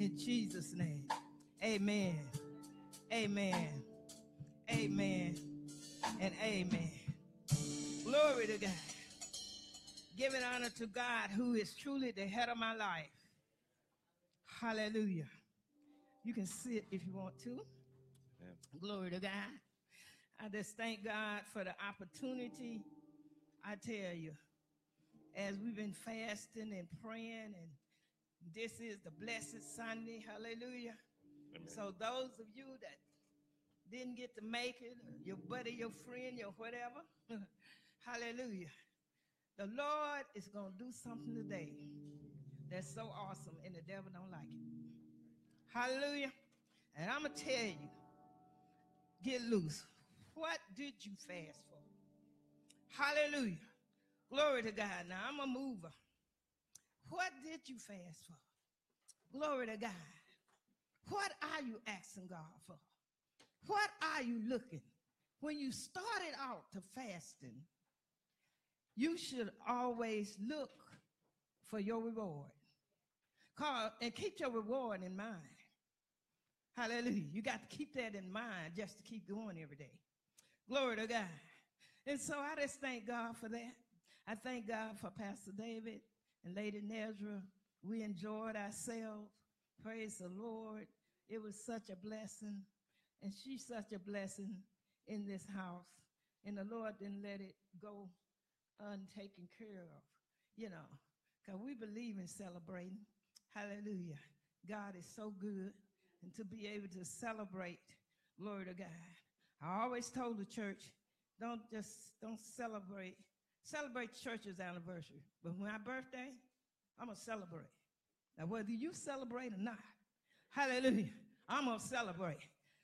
in Jesus' name. Amen. Amen. Amen. And amen. Glory to God. Giving honor to God who is truly the head of my life. Hallelujah. You can sit if you want to. Amen. Glory to God. I just thank God for the opportunity. I tell you, as we've been fasting and praying, and this is the blessed Sunday. Hallelujah. Amen. So those of you that didn't get to make it, your buddy, your friend, your whatever, hallelujah. The Lord is going to do something today that's so awesome, and the devil don't like it. Hallelujah. And I'm going to tell you, get loose. What did you fast for? Hallelujah. Glory to God. Now I'm a mover. What did you fast for? Glory to God. What are you asking God for? What are you looking? When you started out to fasting, you should always look for your reward. Call, and keep your reward in mind. Hallelujah. You got to keep that in mind just to keep going every day. Glory to God. And so I just thank God for that. I thank God for Pastor David and Lady Nezra. We enjoyed ourselves. Praise the Lord. It was such a blessing. And she's such a blessing in this house. And the Lord didn't let it go untaken care of, you know, because we believe in celebrating. Hallelujah. God is so good. And to be able to celebrate, glory to God. I always told the church, don't just don't celebrate, celebrate church's anniversary. But my birthday, I'm gonna celebrate. Now, whether you celebrate or not, hallelujah, I'm gonna celebrate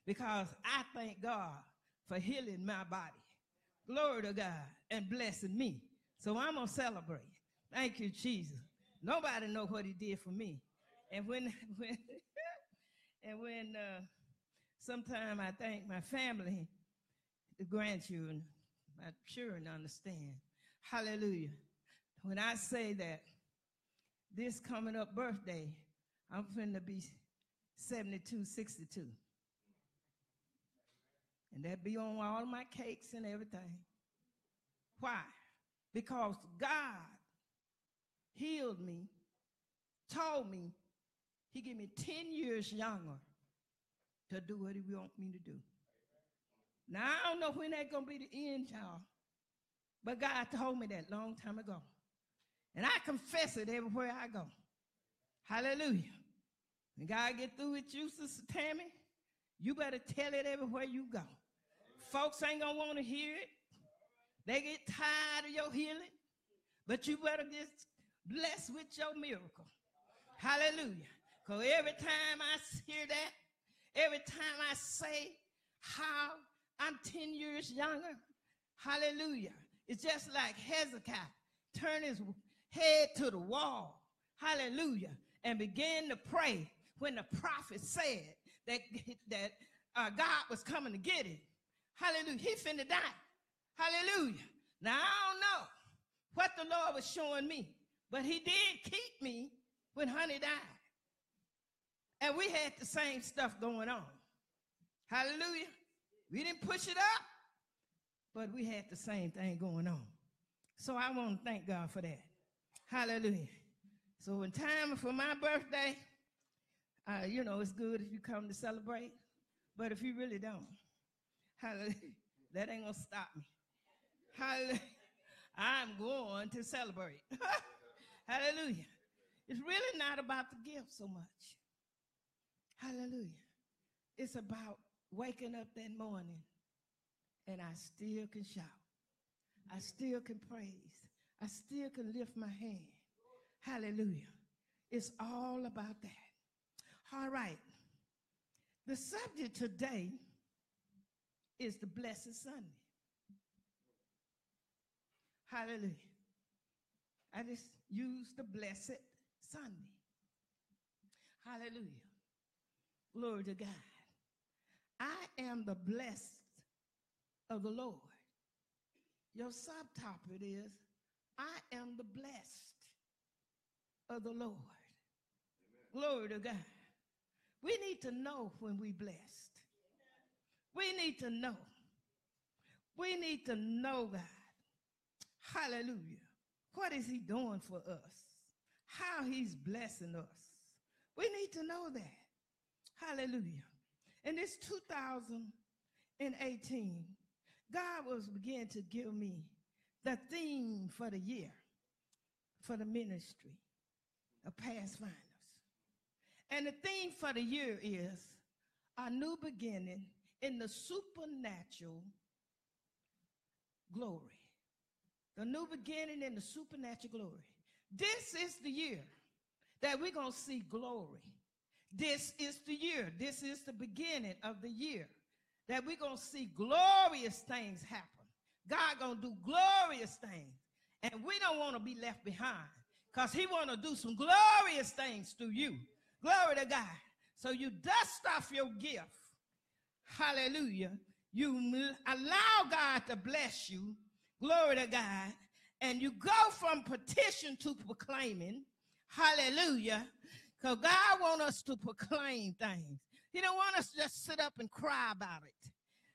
because I thank God for healing my body. Glory to God and blessing me. So I'm gonna celebrate. Thank you, Jesus. Nobody know what he did for me. And when when and when uh sometime I thank my family, the grandchildren, my children understand. Hallelujah. When I say that this coming up birthday, I'm finna be 72, 62. And that be on all my cakes and everything. Why? Because God healed me, told me he gave me 10 years younger to do what he want me to do. Now, I don't know when that's to be the end, y'all. But God told me that long time ago. And I confess it everywhere I go. Hallelujah. When God get through with you, Sister Tammy, you better tell it everywhere you go. Folks ain't to want to hear it. They get tired of your healing. But you better get blessed with your miracle. Hallelujah. Because every time I hear that, every time I say how I'm 10 years younger, hallelujah. It's just like Hezekiah turned his head to the wall, hallelujah, and began to pray when the prophet said that, that uh, God was coming to get him. Hallelujah. He finna die. Hallelujah. Now, I don't know what the Lord was showing me, but he did keep me when honey died. And we had the same stuff going on. Hallelujah. We didn't push it up, but we had the same thing going on. So I want to thank God for that. Hallelujah. So in time for my birthday, uh, you know, it's good if you come to celebrate, but if you really don't, hallelujah, that ain't gonna stop me. Hallelujah. I'm going to celebrate. hallelujah. It's really not about the gift so much. Hallelujah. It's about waking up that morning and I still can shout. I still can praise. I still can lift my hand. Hallelujah. It's all about that. All right. The subject today is the Blessed Sunday. Hallelujah. I just use the Blessed Sunday. Hallelujah. Glory to God. I am the blessed of the Lord. Your subtopic is I am the blessed of the Lord. Glory to God. We need to know when we blessed. We need to know. We need to know God. Hallelujah. What is he doing for us? How he's blessing us. We need to know that. Hallelujah. In this 2018, God was beginning to give me the theme for the year, for the ministry of past finals. And the theme for the year is a new beginning in the supernatural glory. The new beginning in the supernatural glory. This is the year that we're going to see glory. This is the year. This is the beginning of the year that we're going to see glorious things happen. God going to do glorious things. And we don't want to be left behind because he want to do some glorious things through you. Glory to God. So you dust off your gift. Hallelujah. You allow God to bless you. Glory to God. And you go from petition to proclaiming. Hallelujah. Because God want us to proclaim things. He don't want us to just sit up and cry about it.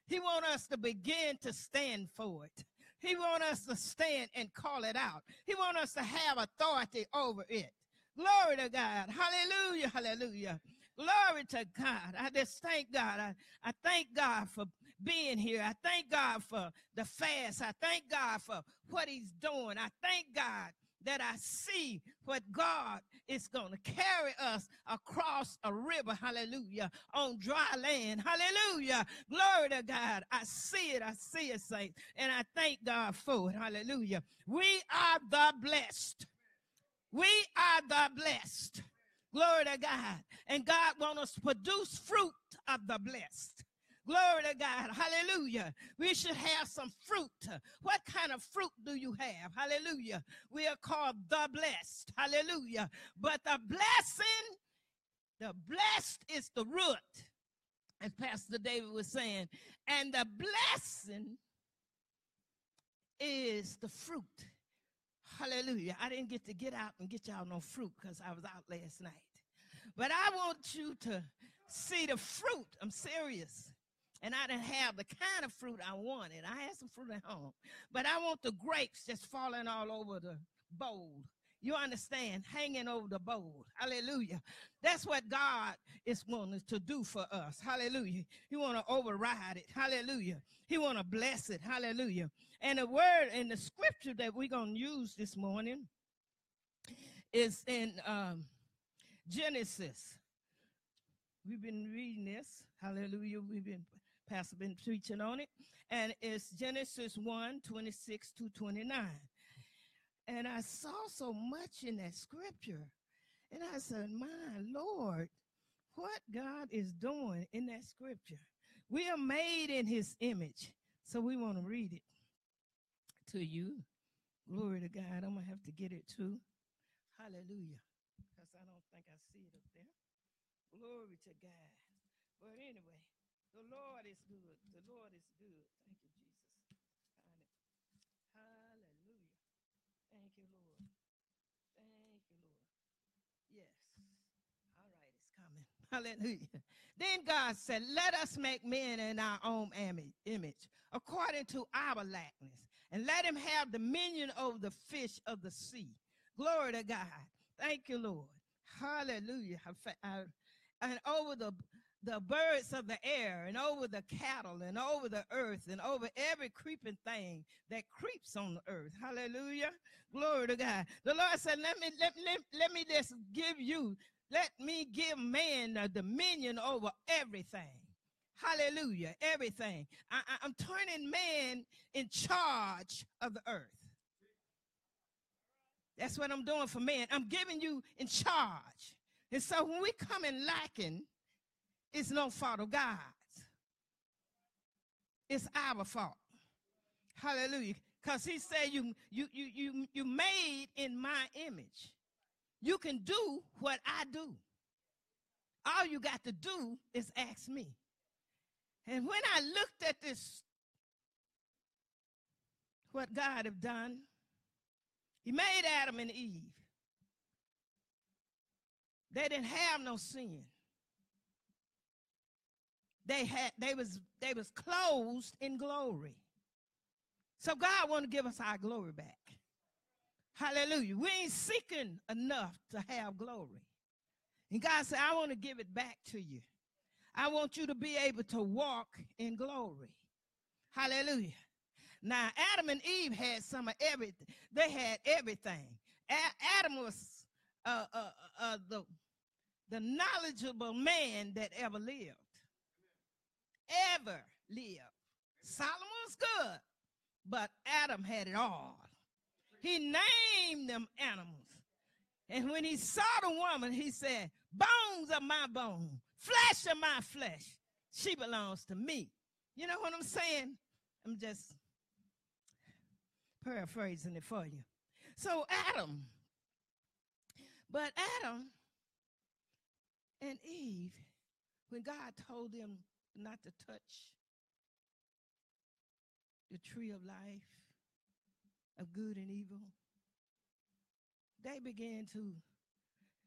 He want us to begin to stand for it. He want us to stand and call it out. He want us to have authority over it. Glory to God. Hallelujah. Hallelujah. Glory to God. I just thank God. I, I thank God for being here. I thank God for the fast. I thank God for what he's doing. I thank God that I see what God is going to carry us across a river, hallelujah, on dry land, hallelujah. Glory to God. I see it, I see it, saints, and I thank God for it, hallelujah. We are the blessed. We are the blessed. Glory to God. And God wants us to produce fruit of the blessed. Glory to God. Hallelujah. We should have some fruit. What kind of fruit do you have? Hallelujah. We are called the blessed. Hallelujah. But the blessing, the blessed is the root, as Pastor David was saying. And the blessing is the fruit. Hallelujah. I didn't get to get out and get y'all no fruit because I was out last night. But I want you to see the fruit. I'm serious. And I didn't have the kind of fruit I wanted. I had some fruit at home. But I want the grapes just falling all over the bowl. You understand? Hanging over the bowl. Hallelujah. That's what God is wanting to do for us. Hallelujah. He want to override it. Hallelujah. He want to bless it. Hallelujah. And the word in the scripture that we're going to use this morning is in um, Genesis. We've been reading this. Hallelujah. We've been, Pastor been preaching on it. And it's Genesis 1 26 to 29. And I saw so much in that scripture. And I said, My Lord, what God is doing in that scripture. We are made in his image. So we want to read it to you. Glory to God. I'm going to have to get it too. Hallelujah. Because I don't think I see it up there. Glory to God. But anyway, the Lord is good. The Lord is good. Thank you, Jesus. Hallelujah. Thank you, Lord. Thank you, Lord. Yes. All right, it's coming. Hallelujah. Then God said, Let us make men in our own image, according to our likeness, and let him have dominion over the fish of the sea. Glory to God. Thank you, Lord. Hallelujah. Uh, and over the the birds of the air and over the cattle and over the earth and over every creeping thing that creeps on the earth. Hallelujah. Glory to God. The Lord said, let me, let, let, let me just give you, let me give man the dominion over everything. Hallelujah. Everything. I, I'm turning man in charge of the earth. That's what I'm doing for man. I'm giving you in charge. And so when we come in lacking, it's no fault of God's. It's our fault. Hallelujah. Because he said you you you you you made in my image. You can do what I do. All you got to do is ask me. And when I looked at this, what God have done, he made Adam and Eve. They didn't have no sin. They had they was they was closed in glory. So God want to give us our glory back. Hallelujah. We ain't seeking enough to have glory. And God said, I want to give it back to you. I want you to be able to walk in glory. Hallelujah. Now, Adam and Eve had some of everything. They had everything. A- Adam was uh, uh, uh, the, the knowledgeable man that ever lived. Ever lived. Solomon was good, but Adam had it all. He named them animals. And when he saw the woman, he said, Bones of my bone, flesh of my flesh. She belongs to me. You know what I'm saying? I'm just paraphrasing it for you. So, Adam, but Adam and Eve, when God told them not to touch the tree of life, of good and evil, they began to,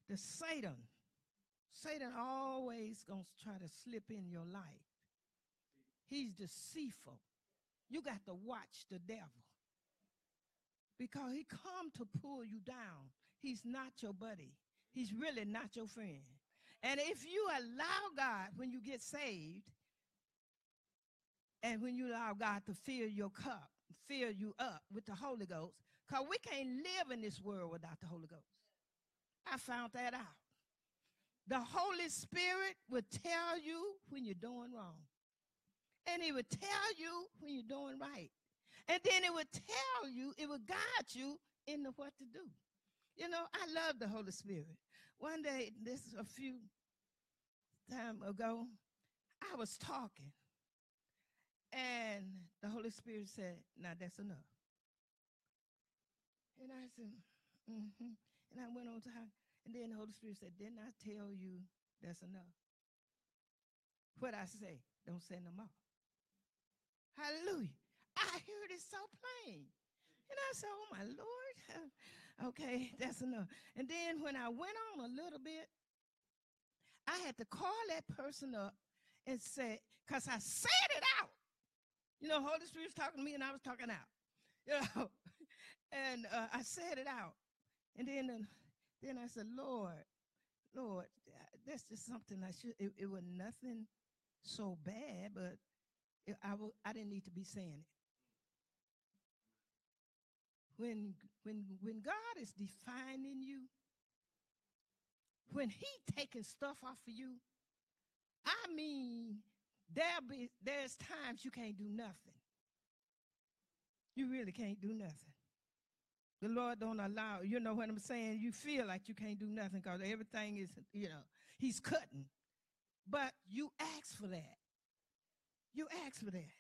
the Satan, Satan always gonna try to slip in your life. He's deceitful. You got to watch the devil because he come to pull you down. He's not your buddy. He's really not your friend. And if you allow God when you get saved, and when you allow God to fill your cup, fill you up with the Holy Ghost, because we can't live in this world without the Holy Ghost. I found that out. The Holy Spirit will tell you when you're doing wrong. And he will tell you when you're doing right. And then it will tell you, it will guide you into what to do. You know, I love the Holy Spirit. One day, this is a few time ago, I was talking, and the Holy Spirit said, "Now that's enough." And I said, mm-hmm. and I went on to her, and then the Holy Spirit said, "Didn't I tell you that's enough?" What I say, don't say no more. Hallelujah. I heard it so plain. And I said, Oh my Lord. okay, that's enough. And then when I went on a little bit, I had to call that person up and say, because I said it out. You know, Holy Spirit was talking to me and I was talking out. You know, and uh, I said it out. And then, uh, then I said, Lord, Lord, that's just something I should, it, it was nothing so bad, but it, I, w- I didn't need to be saying it when when when God is defining you, when He taking stuff off of you, I mean, there be there's times you can't do nothing. You really can't do nothing. The Lord don't allow, you know what I'm saying? You feel like you can't do nothing because everything is, you know, He's cutting. But you ask for that. You ask for that.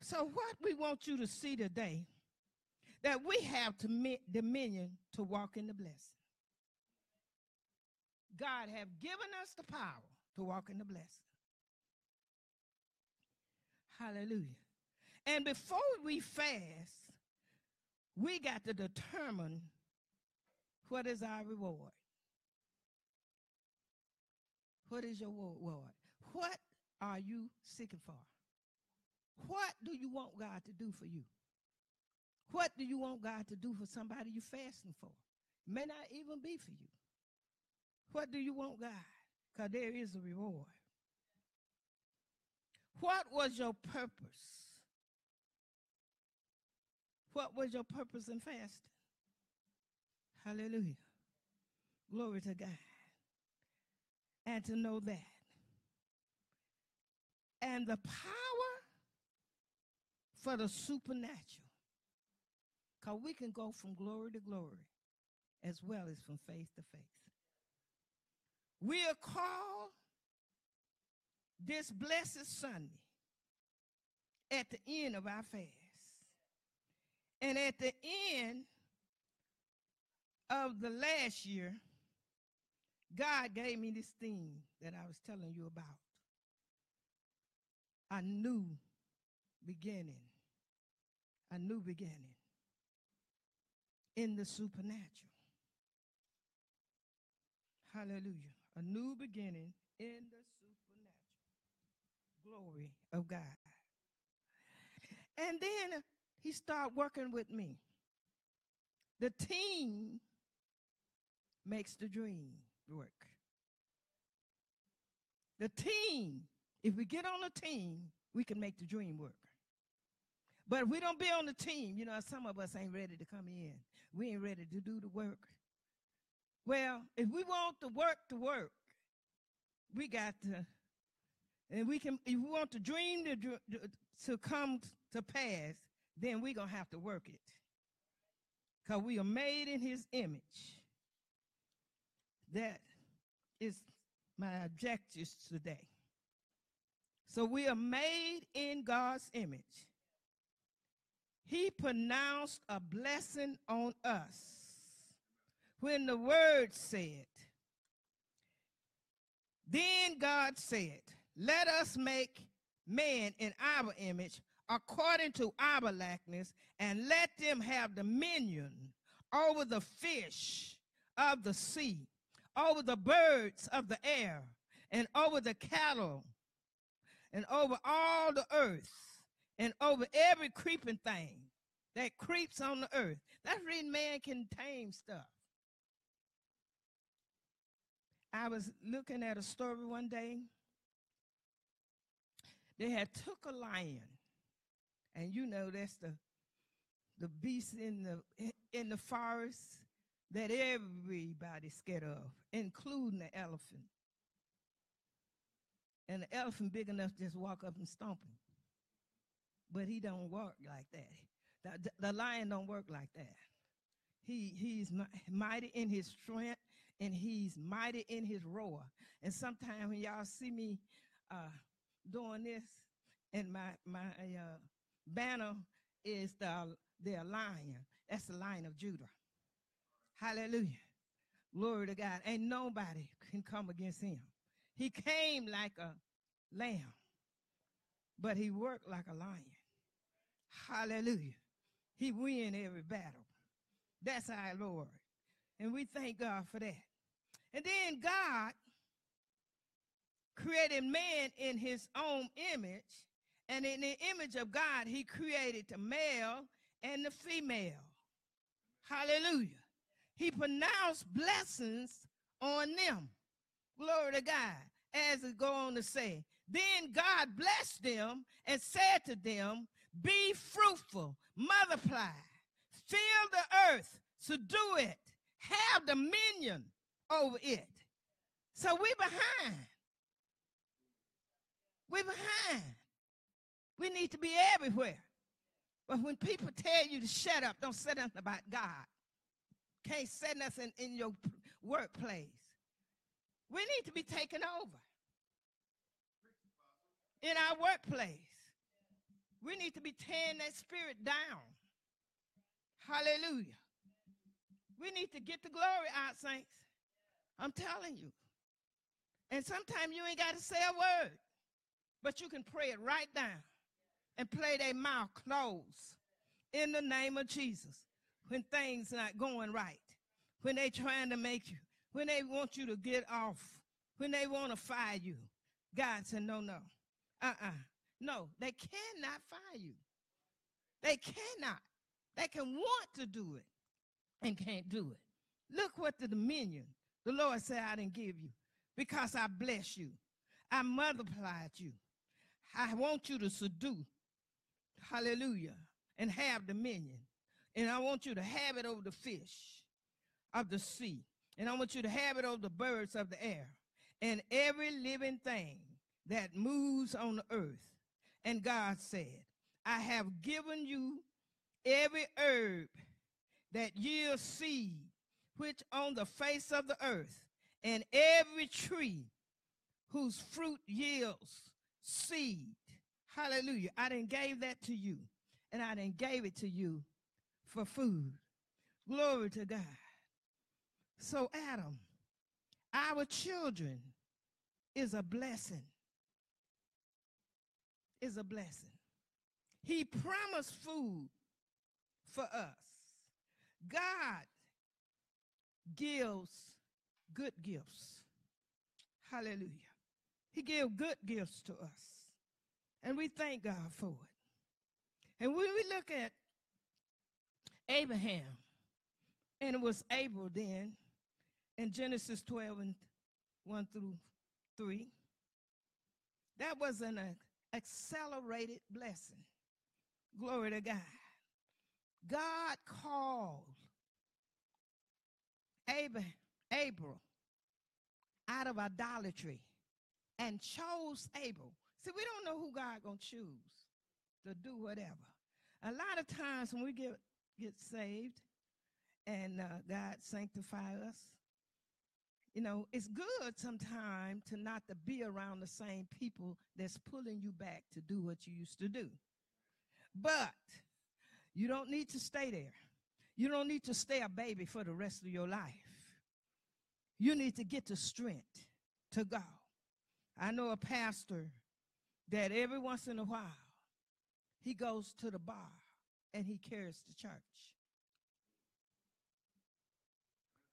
So, what we want you to see today that we have to dominion to walk in the blessing. God have given us the power to walk in the blessing. Hallelujah. And before we fast, we got to determine what is our reward. What is your reward? What are you seeking for? What do you want God to do for you? What do you want God to do for somebody you're fasting for? May not even be for you. What do you want God? Because there is a reward. What was your purpose? What was your purpose in fasting? Hallelujah. Glory to God. And to know that. And the power for the supernatural because we can go from glory to glory as well as from faith to faith. We are called this blessed Sunday at the end of our fast. And at the end of the last year, God gave me this thing that I was telling you about. A new beginning. A new beginning in the supernatural. Hallelujah. A new beginning in the supernatural. glory of God. And then he started working with me. The team makes the dream work. The team, if we get on a team, we can make the dream work. But if we don't be on the team, you know, some of us ain't ready to come in. We ain't ready to do the work. Well, if we want the work to work, we got to, and we can, if we want the dream to, to come to pass, then we're going to have to work it. Because we are made in his image. That is my objectives today. So we are made in God's image. He pronounced a blessing on us when the word said, Then God said, Let us make man in our image according to our likeness, and let them have dominion over the fish of the sea, over the birds of the air, and over the cattle, and over all the earth, and over every creeping thing that creeps on the earth. That's reason man can tame stuff. I was looking at a story one day. They had took a lion, and you know that's the the beast in the in the forest that everybody's scared of, including the elephant. And the elephant big enough to just walk up and stomp him. But he don't work like that. The, the, the lion don't work like that. He he's mighty in his strength and he's mighty in his roar. And sometimes when y'all see me uh, doing this, and my my uh, banner is the the lion. That's the lion of Judah. Hallelujah. Glory to God. Ain't nobody can come against him. He came like a lamb, but he worked like a lion. Hallelujah. He win every battle. That's our Lord. And we thank God for that. And then God created man in his own image. And in the image of God, he created the male and the female. Hallelujah. He pronounced blessings on them. Glory to God. As it go on to say, then God blessed them and said to them, Be fruitful, multiply, fill the earth, subdue it, have dominion over it. So we're behind. We're behind. We need to be everywhere. But when people tell you to shut up, don't say nothing about God. Can't say nothing in your workplace. We need to be taken over. In our workplace. We need to be tearing that spirit down. Hallelujah. We need to get the glory out, saints. I'm telling you. And sometimes you ain't got to say a word, but you can pray it right down and play their mouth closed in the name of Jesus when things not going right, when they trying to make you, when they want you to get off, when they want to fire you. God said, no, no, uh-uh. No, they cannot fire you. They cannot. They can want to do it and can't do it. Look what the dominion the Lord said I didn't give you because I bless you. I multiplied you. I want you to subdue. Hallelujah. And have dominion. And I want you to have it over the fish of the sea. And I want you to have it over the birds of the air and every living thing that moves on the earth. And God said, I have given you every herb that yields seed, which on the face of the earth, and every tree whose fruit yields seed. Hallelujah. I didn't gave that to you, and I didn't gave it to you for food. Glory to God. So, Adam, our children is a blessing. Is a blessing. He promised food for us. God gives good gifts. Hallelujah. He gives good gifts to us. And we thank God for it. And when we look at Abraham, and it was Abram then, in Genesis 12 and 1 through 3, that was an accelerated blessing. Glory to God. God called Abram, Abram out of idolatry and chose Abram. See, we don't know who God gonna choose to do whatever. A lot of times when we get get saved and uh, God sanctify us, you know, it's good sometimes to not to be around the same people that's pulling you back to do what you used to do. But you don't need to stay there. You don't need to stay a baby for the rest of your life. You need to get the strength to go. I know a pastor that every once in a while he goes to the bar and he carries the church.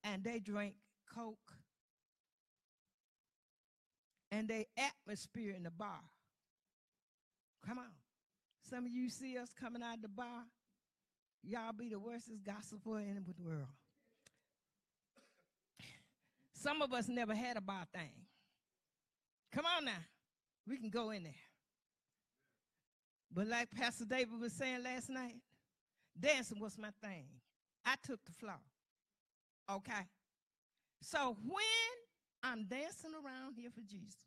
And they drink Coke and they atmosphere in the bar. Come on. Some of you see us coming out of the bar. Y'all be the worstest gossiper in the world. Some of us never had a bar thing. Come on now. We can go in there. But like Pastor David was saying last night, dancing was my thing. I took the floor. Okay? So when I'm dancing around here for Jesus,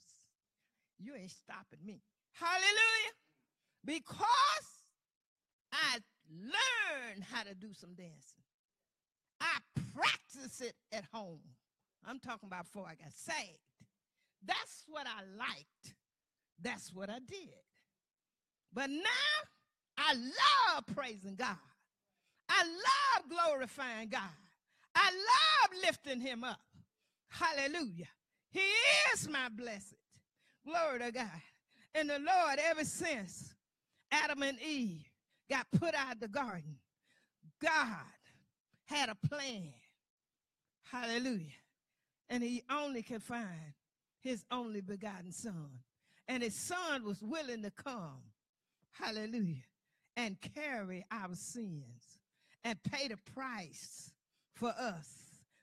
you ain't stopping me. Hallelujah. Because I learned how to do some dancing. I practice it at home. I'm talking about before I got saved. That's what I liked. That's what I did. But now I love praising God. I love glorifying God. I love lifting him up. Hallelujah. He is my blessed. Glory to God. And the Lord, ever since Adam and Eve got put out of the garden, God had a plan. Hallelujah. And he only could find his only begotten son. And his son was willing to come, hallelujah, and carry our sins and pay the price for us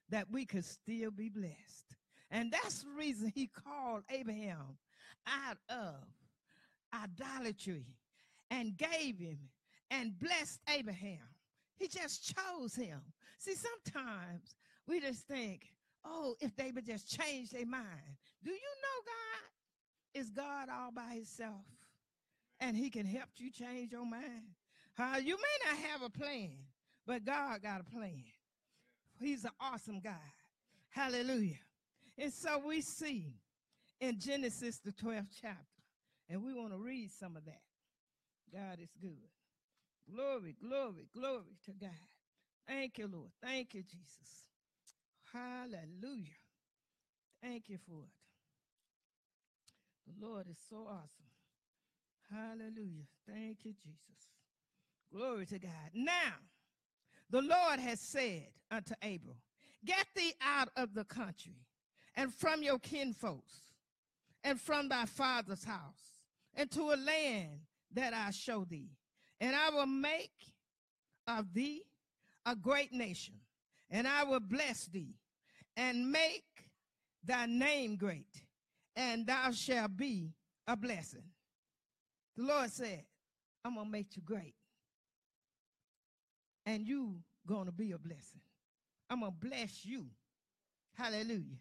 that we could still be blessed. And that's the reason he called Abraham out of idolatry and gave him and blessed Abraham. He just chose him. See, sometimes we just think, oh, if they would just change their mind. Do you know God is God all by himself? And he can help you change your mind. Uh, you may not have a plan, but God got a plan. He's an awesome God. Hallelujah. And so we see in Genesis, the 12th chapter, and we want to read some of that. God is good. Glory, glory, glory to God. Thank you, Lord. Thank you, Jesus. Hallelujah. Thank you for it. The Lord is so awesome. Hallelujah. Thank you, Jesus. Glory to God. Now, the Lord has said unto Abram, Get thee out of the country and from your kinfolks and from thy father's house into a land that I show thee. And I will make of thee a great nation, and I will bless thee and make thy name great, and thou shalt be a blessing. The Lord said, I'm going to make you great, and you going to be a blessing. I'm going to bless you. Hallelujah.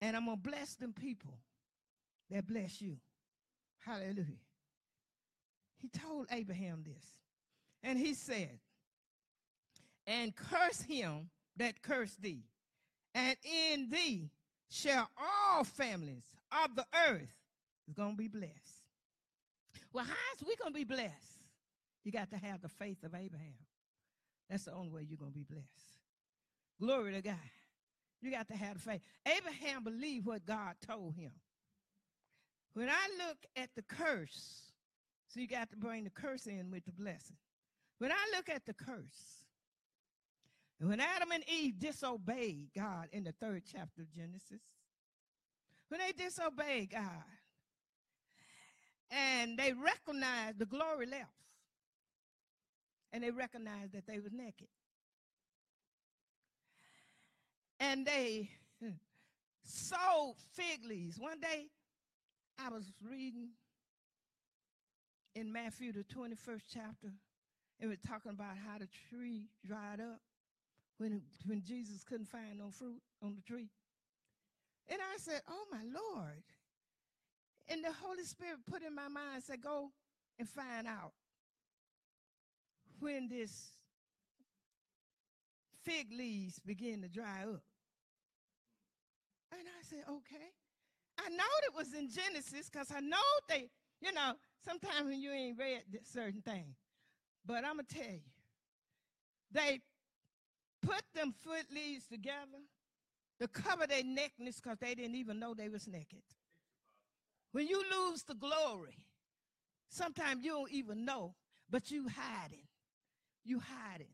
And I'm going to bless them people that bless you. Hallelujah. He told Abraham this. And he said, and curse him that curse thee, and in thee shall all families of the earth is going to be blessed. Well, how's we going to be blessed? You got to have the faith of Abraham. That's the only way you're going to be blessed. Glory to God. You got to have faith. Abraham believed what God told him. When I look at the curse, so you got to bring the curse in with the blessing. When I look at the curse, when Adam and Eve disobeyed God in the third chapter of Genesis, when they disobeyed God, and they recognized the glory left. And they recognized that they was naked. And they sold fig leaves. One day I was reading in Matthew, the 21st chapter, and was talking about how the tree dried up when, when Jesus couldn't find no fruit on the tree. And I said, Oh my Lord. And the Holy Spirit put in my mind, said, Go and find out when this fig leaves begin to dry up. And I said, Okay. I know it was in Genesis because I know they, you know, sometimes when you ain't read certain things. But I'm going to tell you, they put them foot leaves together to cover their nakedness because they didn't even know they was naked. When you lose the glory, sometimes you don't even know, but you hiding. You hiding.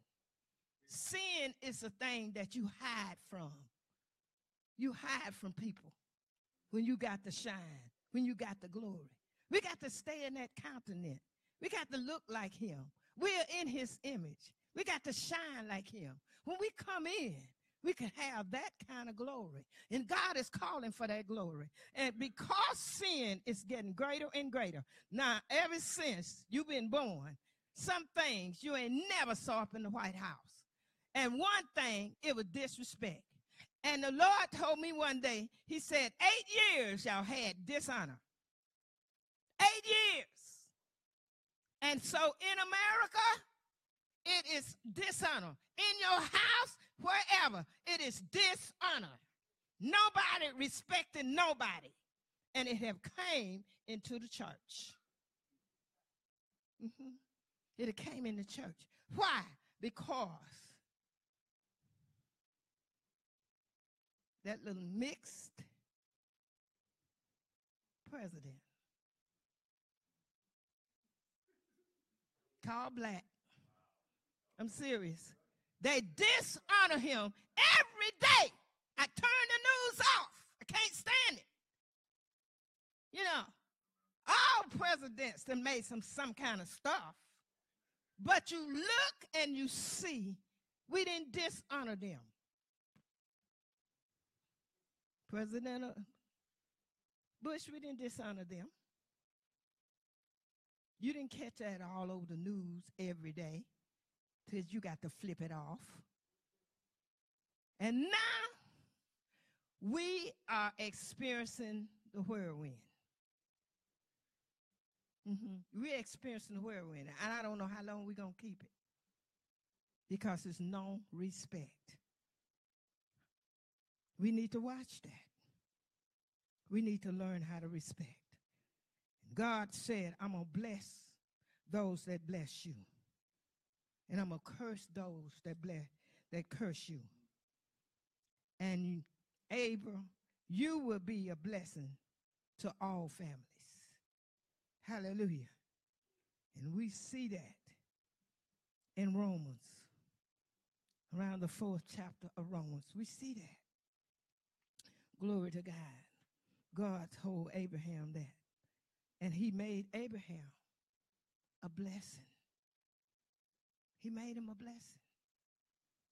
Sin is a thing that you hide from. You hide from people when you got the shine, when you got the glory. We got to stay in that continent. We got to look like him. We're in his image. We got to shine like him. When we come in, we can have that kind of glory. And God is calling for that glory. And because sin is getting greater and greater, now, ever since you've been born, some things you ain't never saw up in the White House. And one thing, it was disrespect. And the Lord told me one day, He said, Eight years y'all had dishonor. Eight years. And so in America, it is dishonor. In your house, wherever, it is dishonor. Nobody respecting nobody. And it have came into the church. Mm-hmm. It came in the church. Why? Because that little mixed president called black I'm serious. They dishonor him every day. I turn the news off. I can't stand it. You know, all presidents that made some some kind of stuff. But you look and you see we didn't dishonor them. President uh, Bush, we didn't dishonor them. You didn't catch that all over the news every day because you got to flip it off. And now we are experiencing the whirlwind. Mm-hmm. We're experiencing the whirlwind, and I don't know how long we're going to keep it because it's no respect. We need to watch that. We need to learn how to respect. God said, I'm going to bless those that bless you and I'm gonna curse those that bless that curse you. And Abram, you will be a blessing to all families. Hallelujah. And we see that in Romans, around the fourth chapter of Romans. We see that. Glory to God. God told Abraham that. And he made Abraham a blessing. He made him a blessing.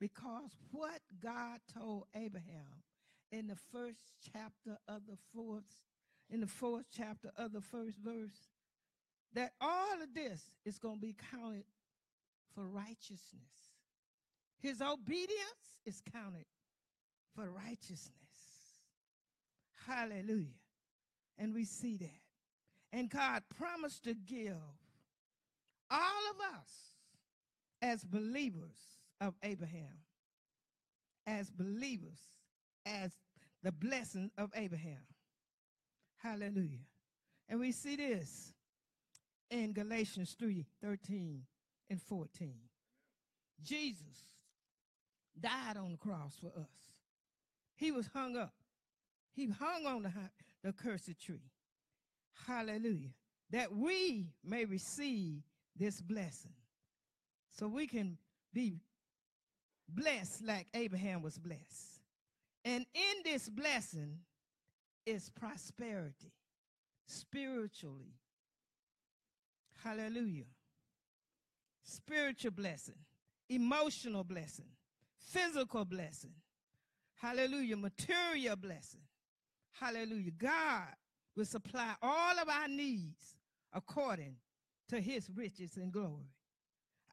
Because what God told Abraham in the first chapter of the fourth, in the fourth chapter of the first verse, that all of this is going to be counted for righteousness. His obedience is counted for righteousness. Hallelujah. And we see that. And God promised to give all of us as believers of Abraham, as believers, as the blessing of Abraham. Hallelujah. And we see this in Galatians 3 13 and 14. Jesus died on the cross for us. He was hung up. He hung on the, the cursed tree. Hallelujah. That we may receive this blessing so we can be blessed like Abraham was blessed. And in this blessing is prosperity, spiritually, Hallelujah. Spiritual blessing, emotional blessing, physical blessing. Hallelujah. Material blessing. Hallelujah. God will supply all of our needs according to his riches and glory.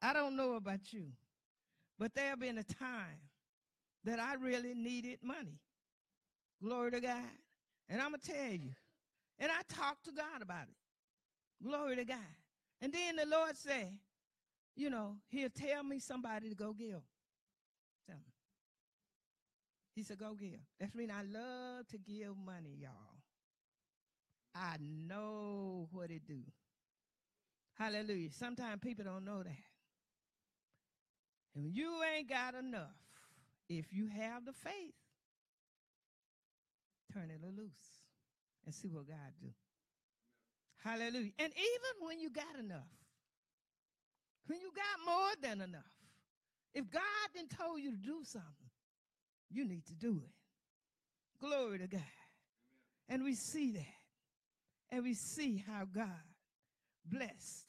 I don't know about you, but there have been a time that I really needed money. Glory to God. And I'm going to tell you. And I talked to God about it. Glory to God. And then the Lord said, you know, he'll tell me somebody to go give. Me. He said, go give. That's mean I love to give money, y'all. I know what it do. Hallelujah. Sometimes people don't know that. And when you ain't got enough. If you have the faith, turn it loose and see what God do. Hallelujah. And even when you got enough, when you got more than enough, if God didn't told you to do something, you need to do it. Glory to God. And we see that. And we see how God blessed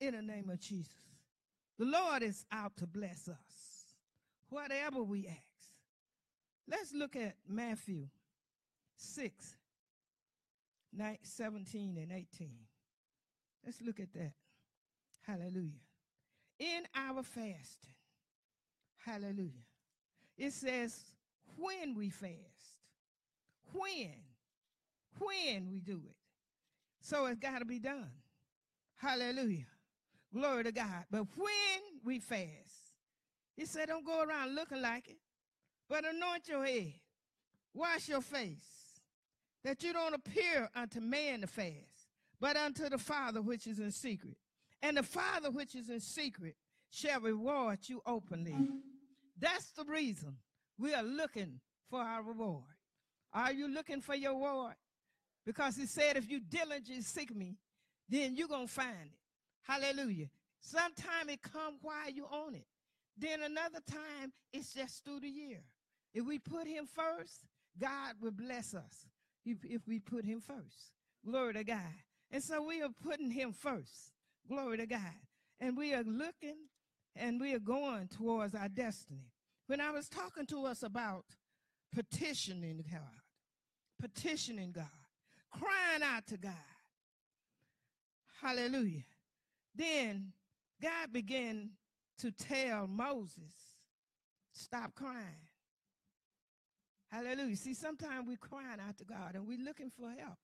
in the name of Jesus. The Lord is out to bless us, whatever we ask. Let's look at Matthew 6, 17 and 18. Let's look at that. Hallelujah. In our fasting, hallelujah, it says when we fast. When? When we do it. So it's got to be done. Hallelujah. Glory to God. But when we fast, he said, don't go around looking like it, but anoint your head, wash your face, that you don't appear unto man to fast, but unto the Father which is in secret. And the Father which is in secret shall reward you openly. That's the reason we are looking for our reward. Are you looking for your reward? Because he said, if you diligently seek me, then you're going to find it. Hallelujah. Sometime it come while you own it. Then another time, it's just through the year. If we put him first, God will bless us if, if we put him first. Glory to God. And so we are putting him first. Glory to God. And we are looking and we are going towards our destiny. When I was talking to us about petitioning God, petitioning God, crying out to God, hallelujah, then God began to tell Moses, stop crying. Hallelujah. See, sometimes we're crying out to God and we're looking for help.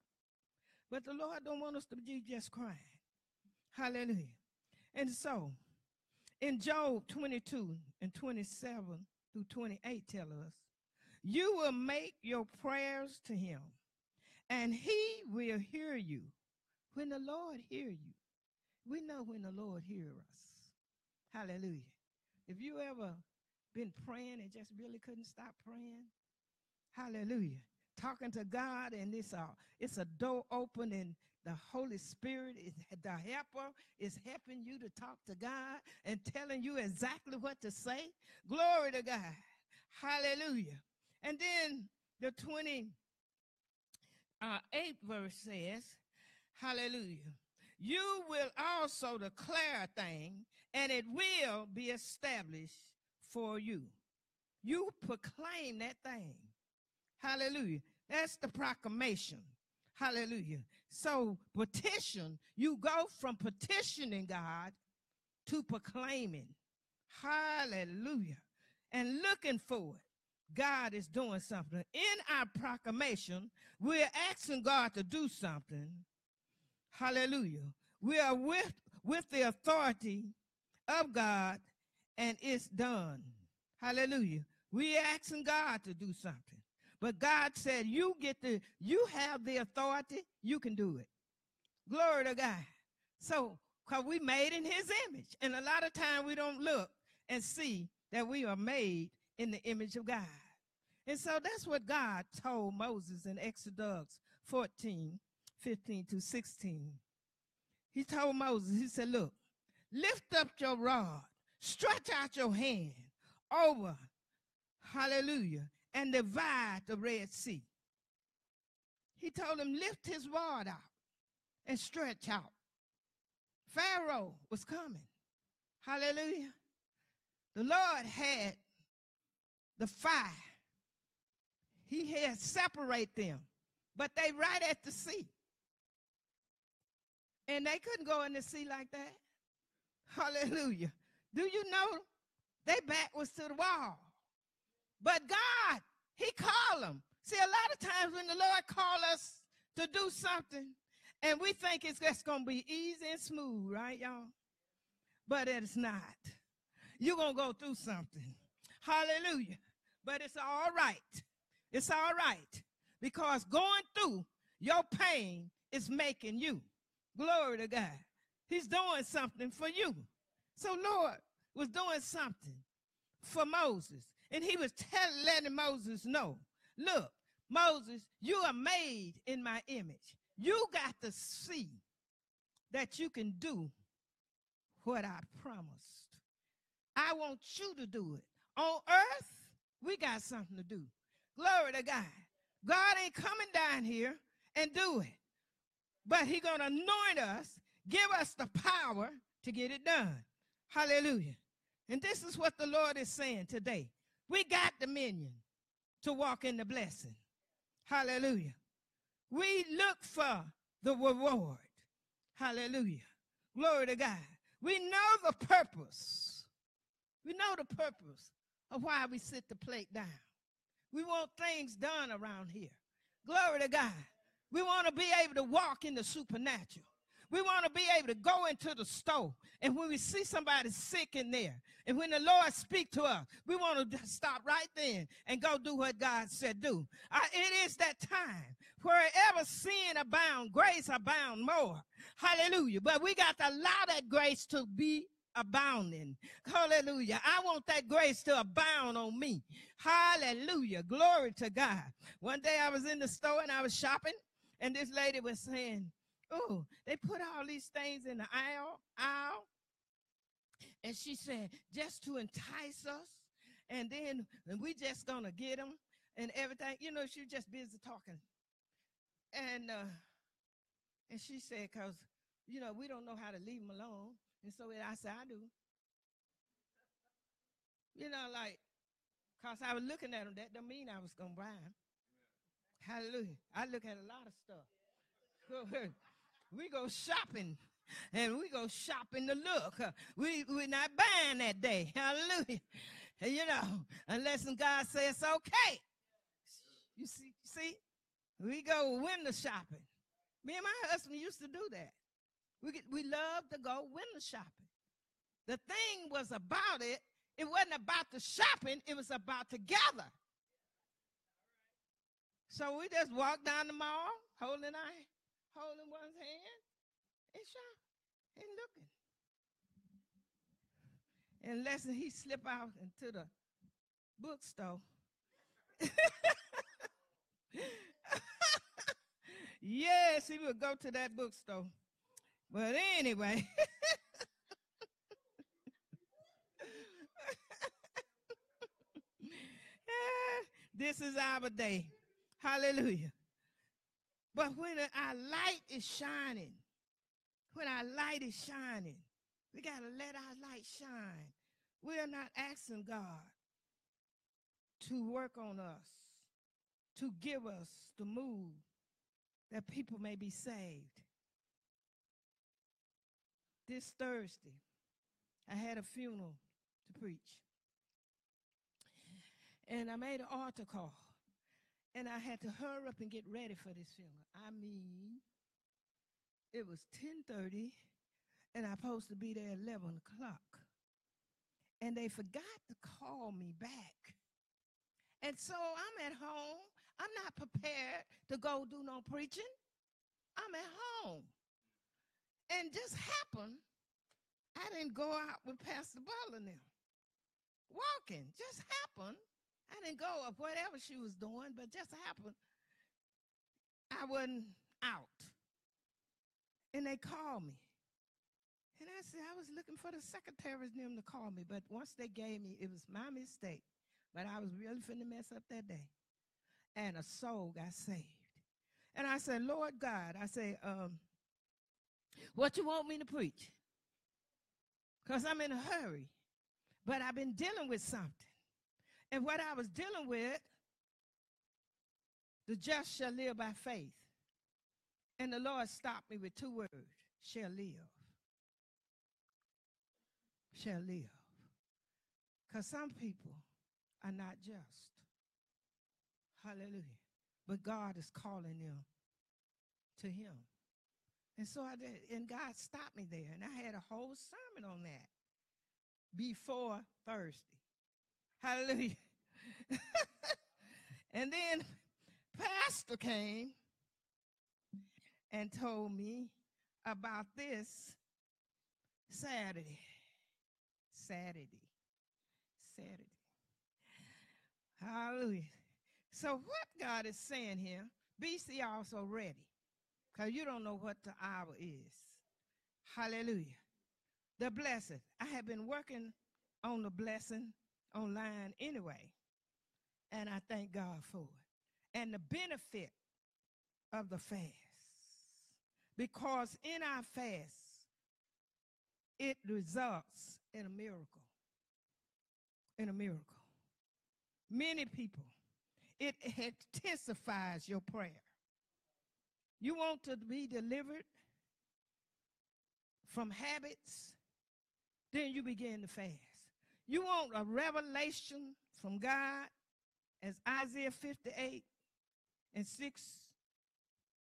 But the Lord don't want us to be just crying. Hallelujah. And so in Job 22 and 27 through 28 tell us, you will make your prayers to him and he will hear you. When the Lord hear you, we know when the Lord hear us. Hallelujah. If you ever been praying and just really couldn't stop praying, hallelujah. Talking to God and it's a, it's a door open and the Holy Spirit is the helper is helping you to talk to God and telling you exactly what to say. Glory to God. Hallelujah. And then the 28th uh, verse says, Hallelujah. You will also declare a thing, and it will be established for you. You proclaim that thing. Hallelujah. That's the proclamation. Hallelujah. So petition, you go from petitioning God to proclaiming. Hallelujah. And looking for it. God is doing something. In our proclamation, we're asking God to do something. Hallelujah. We are with, with the authority of God and it's done. Hallelujah. We are asking God to do something. But God said, you get the, you have the authority, you can do it. Glory to God. So, because we made in his image. And a lot of time we don't look and see that we are made in the image of God. And so that's what God told Moses in Exodus 14, 15 to 16. He told Moses, he said, look, lift up your rod, stretch out your hand over, hallelujah, and divide the Red Sea. He told him, lift his rod out and stretch out Pharaoh was coming. Hallelujah. The Lord had the fire. He had separate them, but they right at the sea. And they couldn't go in the sea like that. Hallelujah. Do you know they back was to the wall? But God, He called them. See, a lot of times when the Lord call us to do something, and we think it's just gonna be easy and smooth, right, y'all? But it's not. You're gonna go through something. Hallelujah. But it's all right. It's all right. Because going through your pain is making you. Glory to God. He's doing something for you. So Lord was doing something for Moses. And he was telling, letting Moses know, look, Moses, you are made in my image. You got to see that you can do what I promised. I want you to do it. On earth, we got something to do. Glory to God. God ain't coming down here and do it. But he to anoint us, give us the power to get it done. Hallelujah. And this is what the Lord is saying today. We got dominion to walk in the blessing. Hallelujah. We look for the reward. Hallelujah. Glory to God. We know the purpose. We know the purpose of why we sit the plate down. We want things done around here. Glory to God. We want to be able to walk in the supernatural. We want to be able to go into the store. And when we see somebody sick in there, and when the Lord speak to us, we want to stop right then and go do what God said do. Uh, it is that time. Wherever sin abound, grace abound more. Hallelujah. But we got to allow that grace to be abounding. Hallelujah. I want that grace to abound on me. Hallelujah. Glory to God. One day I was in the store and I was shopping, and this lady was saying, Oh, they put all these things in the aisle, aisle. And she said, just to entice us. And then and we just gonna get them and everything. You know, she was just busy talking. And uh, and she said, cause you know, we don't know how to leave them alone. And so I said, I do. You know, like, cause I was looking at them, that don't mean I was gonna buy them. Hallelujah. I look at a lot of stuff. we go shopping and we go shopping to look. We we're not buying that day. Hallelujah. You know, unless God says okay. You see, see, we go window shopping. Me and my husband used to do that. We we love to go window shopping. The thing was about it. It wasn't about the shopping. It was about together. So we just walked down the mall, holding our holding one's hand and shop and looking. And Unless he slip out into the bookstore. yes, he would go to that bookstore. But anyway. this is our day. Hallelujah. But when our light is shining, when our light is shining, we got to let our light shine. We're not asking God to work on us, to give us the move that people may be saved. This Thursday, I had a funeral to preach. And I made an altar call. And I had to hurry up and get ready for this funeral. I mean, it was 10:30, and I'm supposed to be there at 11 o'clock. And they forgot to call me back. And so I'm at home. I'm not prepared to go do no preaching. I'm at home. And just happened, I didn't go out with Pastor Butler now. Walking, just happened I didn't go of whatever she was doing, but just happened I wasn't out. And they called me. And I said, I was looking for the secretary's name to call me, but once they gave me, it was my mistake. But I was really finna mess up that day. And a soul got saved. And I said, Lord God, I say, um, what you want me to preach? because I'm in a hurry. But I've been dealing with something. And what I was dealing with, the just shall live by faith. And the Lord stopped me with two words shall live. Shall live. Because some people are not just. Hallelujah. But God is calling them to Him. And so I did, and God stopped me there. And I had a whole sermon on that before Thursday. Hallelujah. and then Pastor came and told me about this Saturday. Saturday. Saturday. Hallelujah. So, what God is saying here, BC also ready, because you don't know what the hour is. Hallelujah. The blessing. I have been working on the blessing online anyway, and I thank God for it. And the benefit of the fast. Because in our fast, it results in a miracle. In a miracle. Many people, it intensifies your prayer. You want to be delivered from habits, then you begin to fast. You want a revelation from God, as Isaiah 58 and 6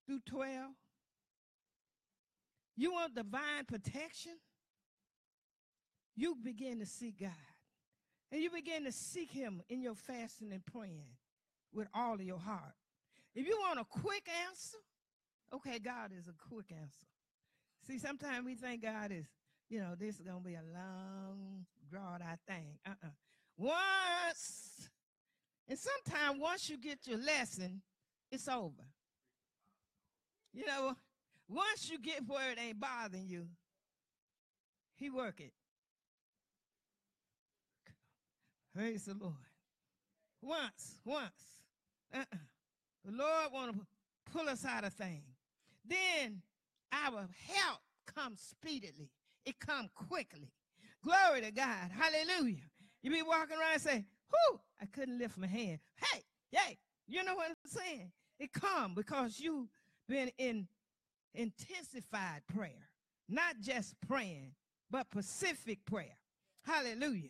through 12. You want divine protection? You begin to seek God. And you begin to seek Him in your fasting and praying with all of your heart. If you want a quick answer, okay, God is a quick answer. See, sometimes we think God is, you know, this is to be a long, drawn out thing. Uh-uh. Once, and sometimes once you get your lesson, it's over. You know, once you get where it ain't bothering you, he work it. Praise the Lord. Once, once. Uh-uh. The Lord want to pull us out of things. Then our help comes speedily. It come quickly. Glory to God. Hallelujah. You be walking around and say, whoo, I couldn't lift my hand. Hey, hey, you know what I'm saying? It come because you been in intensified prayer, not just praying, but pacific prayer. Hallelujah.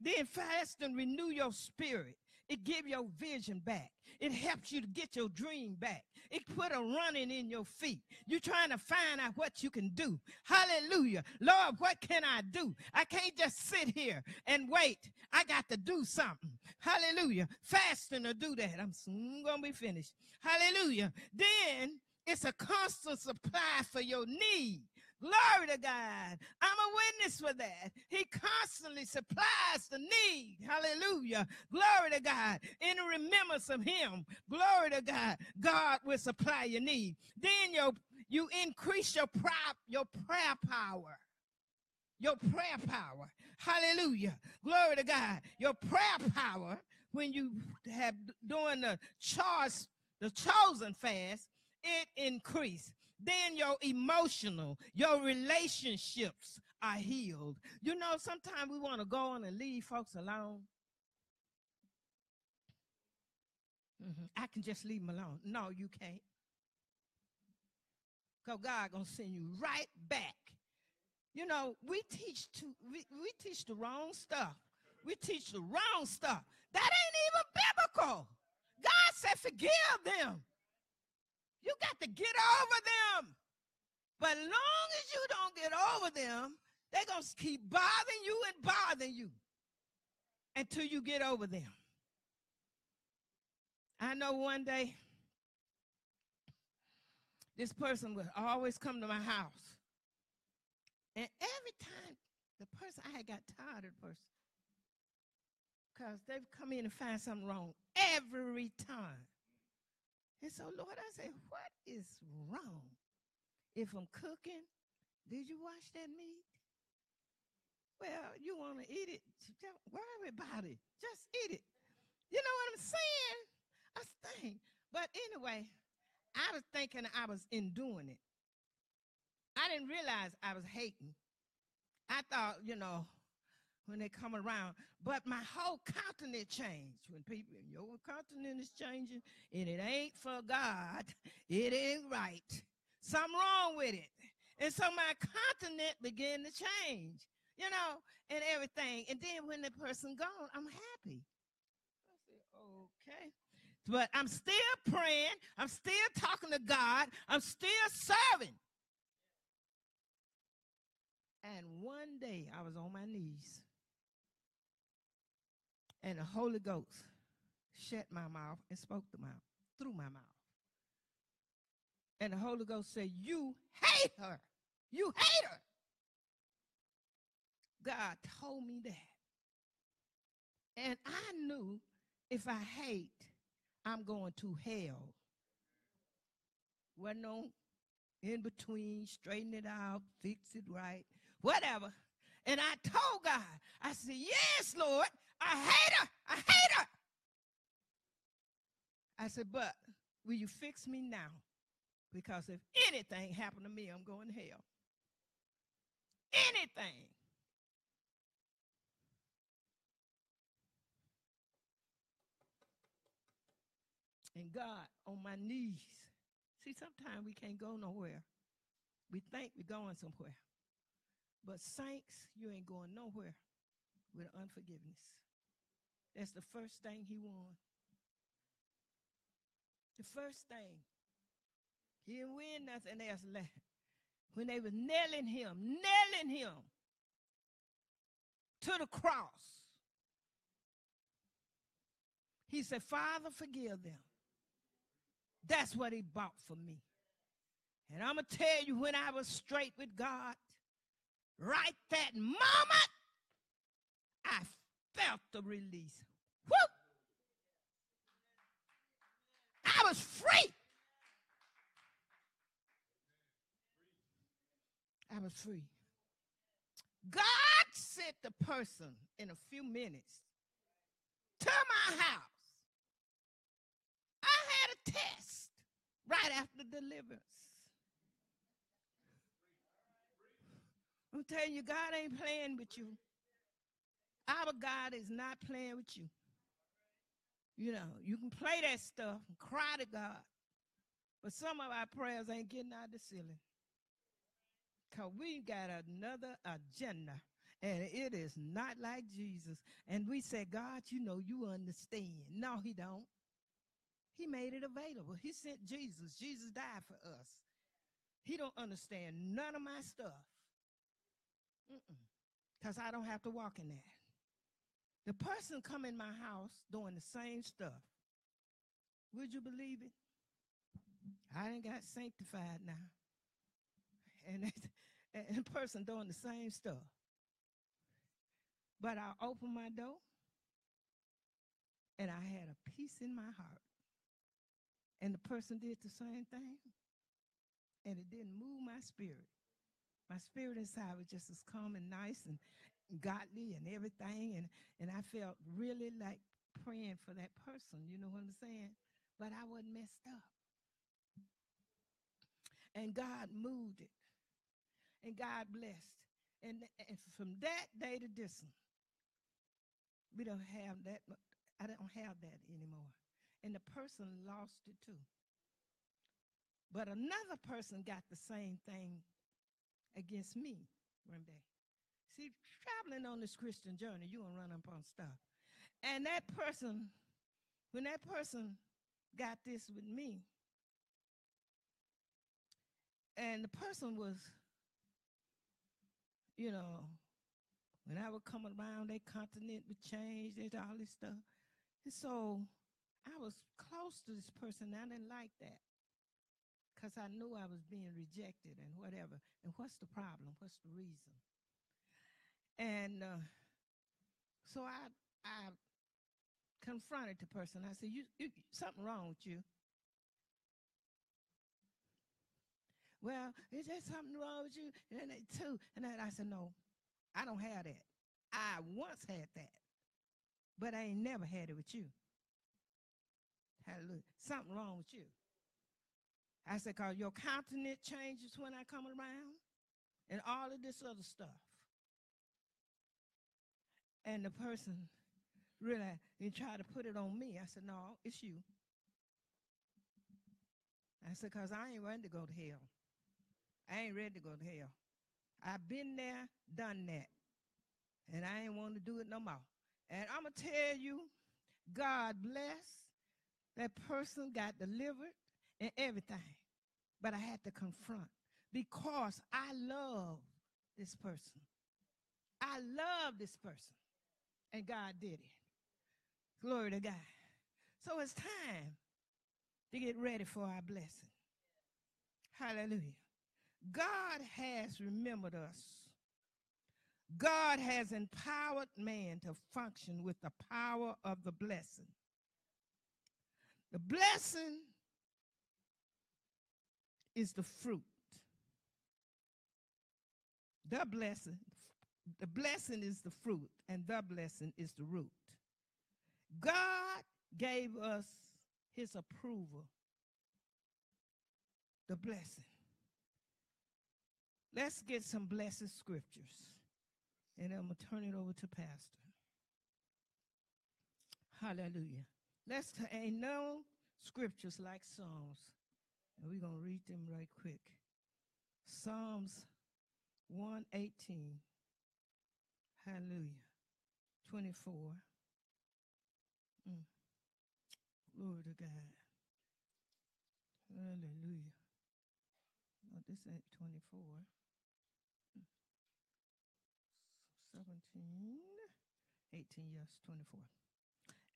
Then fast and renew your spirit. It give your vision back. It helps you to get your dream back. It put a running in your feet. You're trying to find out what you can do. Hallelujah. Lord, what can I do? I can't just sit here and wait. I got to do something. Hallelujah. Fasting to do that. I'm soon going to be finished. Hallelujah. Then it's a constant supply for your need. Glory to God. I'm a witness for that. He constantly supplies the need. Hallelujah. Glory to God. In remembrance of him. Glory to God. God will supply your need. Then your, you increase your, prop, your prayer power. Your prayer power. Hallelujah. Glory to God. Your prayer power when you have doing the charge, the chosen fast, it increase then your emotional, your relationships are healed. You know, sometimes we want to go on and leave folks alone. Mm-hmm. I can just leave them alone. No, you can't. Because God gonna send you right back. You know, we teach to we, we teach the wrong stuff. We teach the wrong stuff. That ain't even biblical. God said, forgive them. You got to get over them. But long as you don't get over them, they're going to keep bothering you and bothering you until you get over them. I know one day this person would always come to my house. And every time the person, I had got tired of the person because they've come in and find something wrong every time. And so, Lord, I said, what is wrong? If I'm cooking, did you wash that meat? Well, you want to eat it, don't worry about it. Just eat it. You know what I'm saying? I think. But anyway, I was thinking I was in doing it. I didn't realize I was hating. I thought, you know, when they come around, but my whole continent changed. When people, your continent is changing and it ain't for God, it ain't right. Something wrong with it. And so my continent began to change, you know, and everything. And then when the person gone, I'm happy. Said, okay. But I'm still praying. I'm still talking to God. I'm still serving. And one day I was on my knees. And the Holy Ghost shut my mouth and spoke the mouth through my mouth. And the Holy Ghost said, You hate her. You hate her. God told me that. And I knew if I hate, I'm going to hell. Wasn't no in between, straighten it out, fix it right, whatever. And I told God, I said, Yes, Lord, I hate her. I hate her. I said, But will you fix me now? Because if anything happened to me, I'm going to hell. Anything. And God, on my knees. See, sometimes we can't go nowhere. We think we're going somewhere. But saints, you ain't going nowhere with unforgiveness. That's the first thing he won. The first thing. He didn't win nothing else left. When they was nailing him, nailing him to the cross. He said, Father, forgive them. That's what he bought for me. And I'm going to tell you, when I was straight with God, right that moment, I felt the release. Woo! I was free. I was free. God sent the person in a few minutes to my house. I had a test right after deliverance. I'm telling you, God ain't playing with you. Our God is not playing with you. You know, you can play that stuff and cry to God, but some of our prayers ain't getting out the ceiling. Because we got another agenda, and it is not like Jesus. And we say, God, you know, you understand. No, he don't. He made it available. He sent Jesus. Jesus died for us. He don't understand none of my stuff. Because I don't have to walk in that. The person come in my house doing the same stuff. Would you believe it? I ain't got sanctified now. And, and the person doing the same stuff. But I opened my door and I had a peace in my heart. And the person did the same thing. And it didn't move my spirit. My spirit inside was just as calm and nice and godly and everything. And, and I felt really like praying for that person. You know what I'm saying? But I wasn't messed up. And God moved it. And God blessed. And, and from that day to this one, we don't have that. I don't have that anymore. And the person lost it too. But another person got the same thing against me one day. See, traveling on this Christian journey, you're to run up on stuff. And that person, when that person got this with me, and the person was, you know, when I would come around, their continent would change, there's all this stuff. And so I was close to this person. I didn't like that because I knew I was being rejected and whatever. And what's the problem? What's the reason? And uh, so I, I confronted the person. I said, you, you, something wrong with you. Well, is there something wrong with you? And they too. And then I said, no, I don't have that. I once had that, but I ain't never had it with you. Hallelujah. Something wrong with you. I said, because your countenance changes when I come around and all of this other stuff. And the person really he tried to put it on me. I said, No, it's you. I said, because I ain't ready to go to hell. I ain't ready to go to hell. I've been there, done that. And I ain't want to do it no more. And I'm going to tell you, God bless. That person got delivered and everything. But I had to confront because I love this person. I love this person. And God did it. Glory to God. So it's time to get ready for our blessing. Hallelujah. God has remembered us. God has empowered man to function with the power of the blessing. The blessing is the fruit. The blessing, the blessing is the fruit, and the blessing is the root. God gave us his approval, the blessing. Let's get some blessed scriptures, and I'm going to turn it over to Pastor. Hallelujah. Let's ain't no scriptures like Psalms, and we're going to read them right quick. Psalms 118. Hallelujah. 24. Mm. Glory to God. Hallelujah. No, this ain't 24. 17, 18, yes, 24.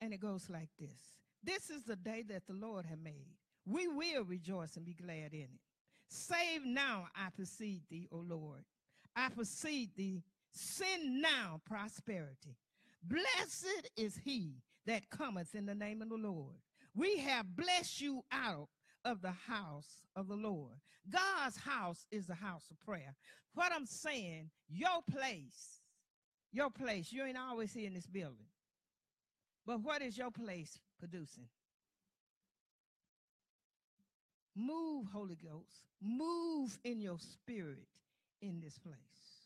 And it goes like this This is the day that the Lord has made. We will rejoice and be glad in it. Save now, I perceive thee, O Lord. I perceive thee. Send now prosperity. Blessed is he that cometh in the name of the Lord. We have blessed you out of the house of the Lord. God's house is the house of prayer. What I'm saying, your place, your place, you ain't always here in this building. But what is your place producing? Move, Holy Ghost. Move in your spirit in this place.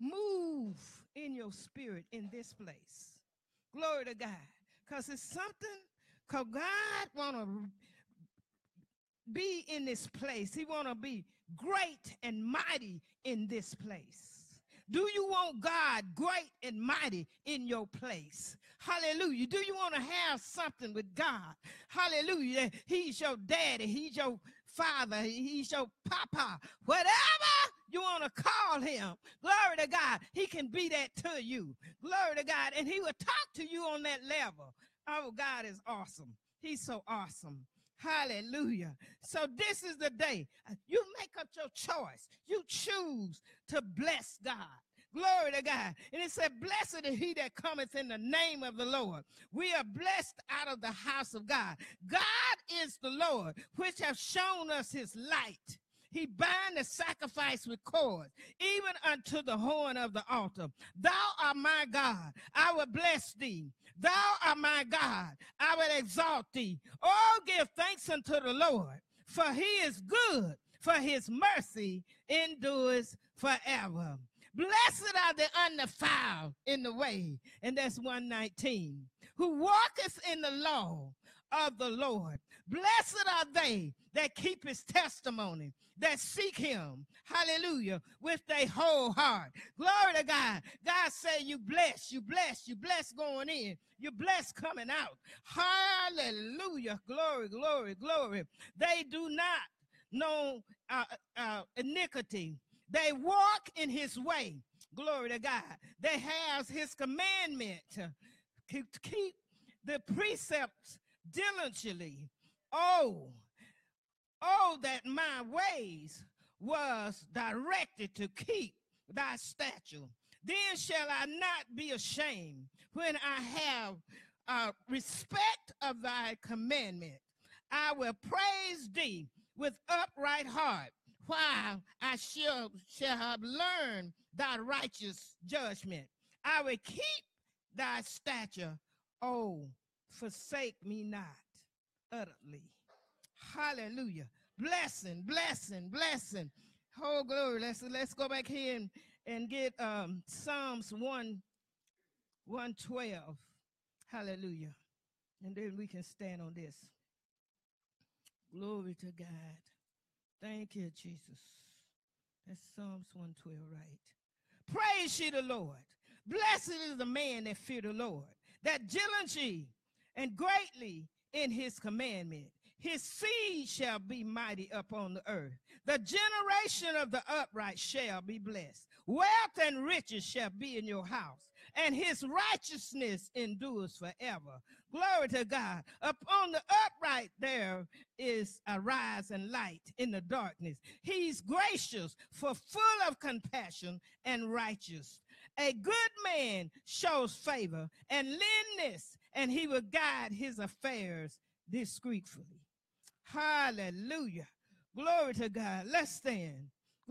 Move in your spirit in this place. Glory to God. Because it's something, because God want to be in this place. He want to be great and mighty in this place. Do you want God great and mighty in your place? Hallelujah. Do you want to have something with God? Hallelujah. He's your daddy. He's your father. He's your papa. Whatever you want to call him. Glory to God. He can be that to you. Glory to God. And he will talk to you on that level. Oh, God is awesome. He's so awesome. Hallelujah. So this is the day. Uh, you make up your choice. You choose to bless God. Glory to God. And it said, Blessed is he that cometh in the name of the Lord. We are blessed out of the house of God. God is the Lord, which have shown us his light. He bind the sacrifice with cords, even unto the horn of the altar. Thou art my God. I will bless thee. Thou art my God. I will exalt thee. Oh, give thanks unto the Lord, for he is good, for his mercy endures forever. Blessed are the undefiled in the way, and that's 119, who walketh in the law of the Lord. Blessed are they that keep his testimony, that seek him, hallelujah, with their whole heart. Glory to God. God say you bless, you bless, you bless going in, you bless coming out. Hallelujah. Glory, glory, glory. They do not know uh, uh, iniquity they walk in his way. Glory to God. They have his commandment to keep the precepts diligently. Oh, oh, that my ways was directed to keep thy statute. Then shall I not be ashamed when I have uh, respect of thy commandment. I will praise thee with upright heart while I shall, shall have learned thy righteous judgment. I will keep thy stature. Oh, forsake me not utterly. Hallelujah. Blessing, blessing, blessing. Oh, glory. Let's let's go back here and, and get um Psalms 1 112. Hallelujah. And then we can stand on this. Glory to God. Thank you, Jesus. That's Psalms 112, right? Praise ye the Lord. Blessed is the man that fear the Lord, that diligently and greatly in his commandment. His seed shall be mighty upon the earth. The generation of the upright shall be blessed. Wealth and riches shall be in your house, and his righteousness endures forever. Glory to God. Upon the upright there is a rise and light in the darkness. He's gracious, for full of compassion and righteous. A good man shows favor and lendness, and he will guide his affairs discreetly. Hallelujah. Glory to God. Let's stand.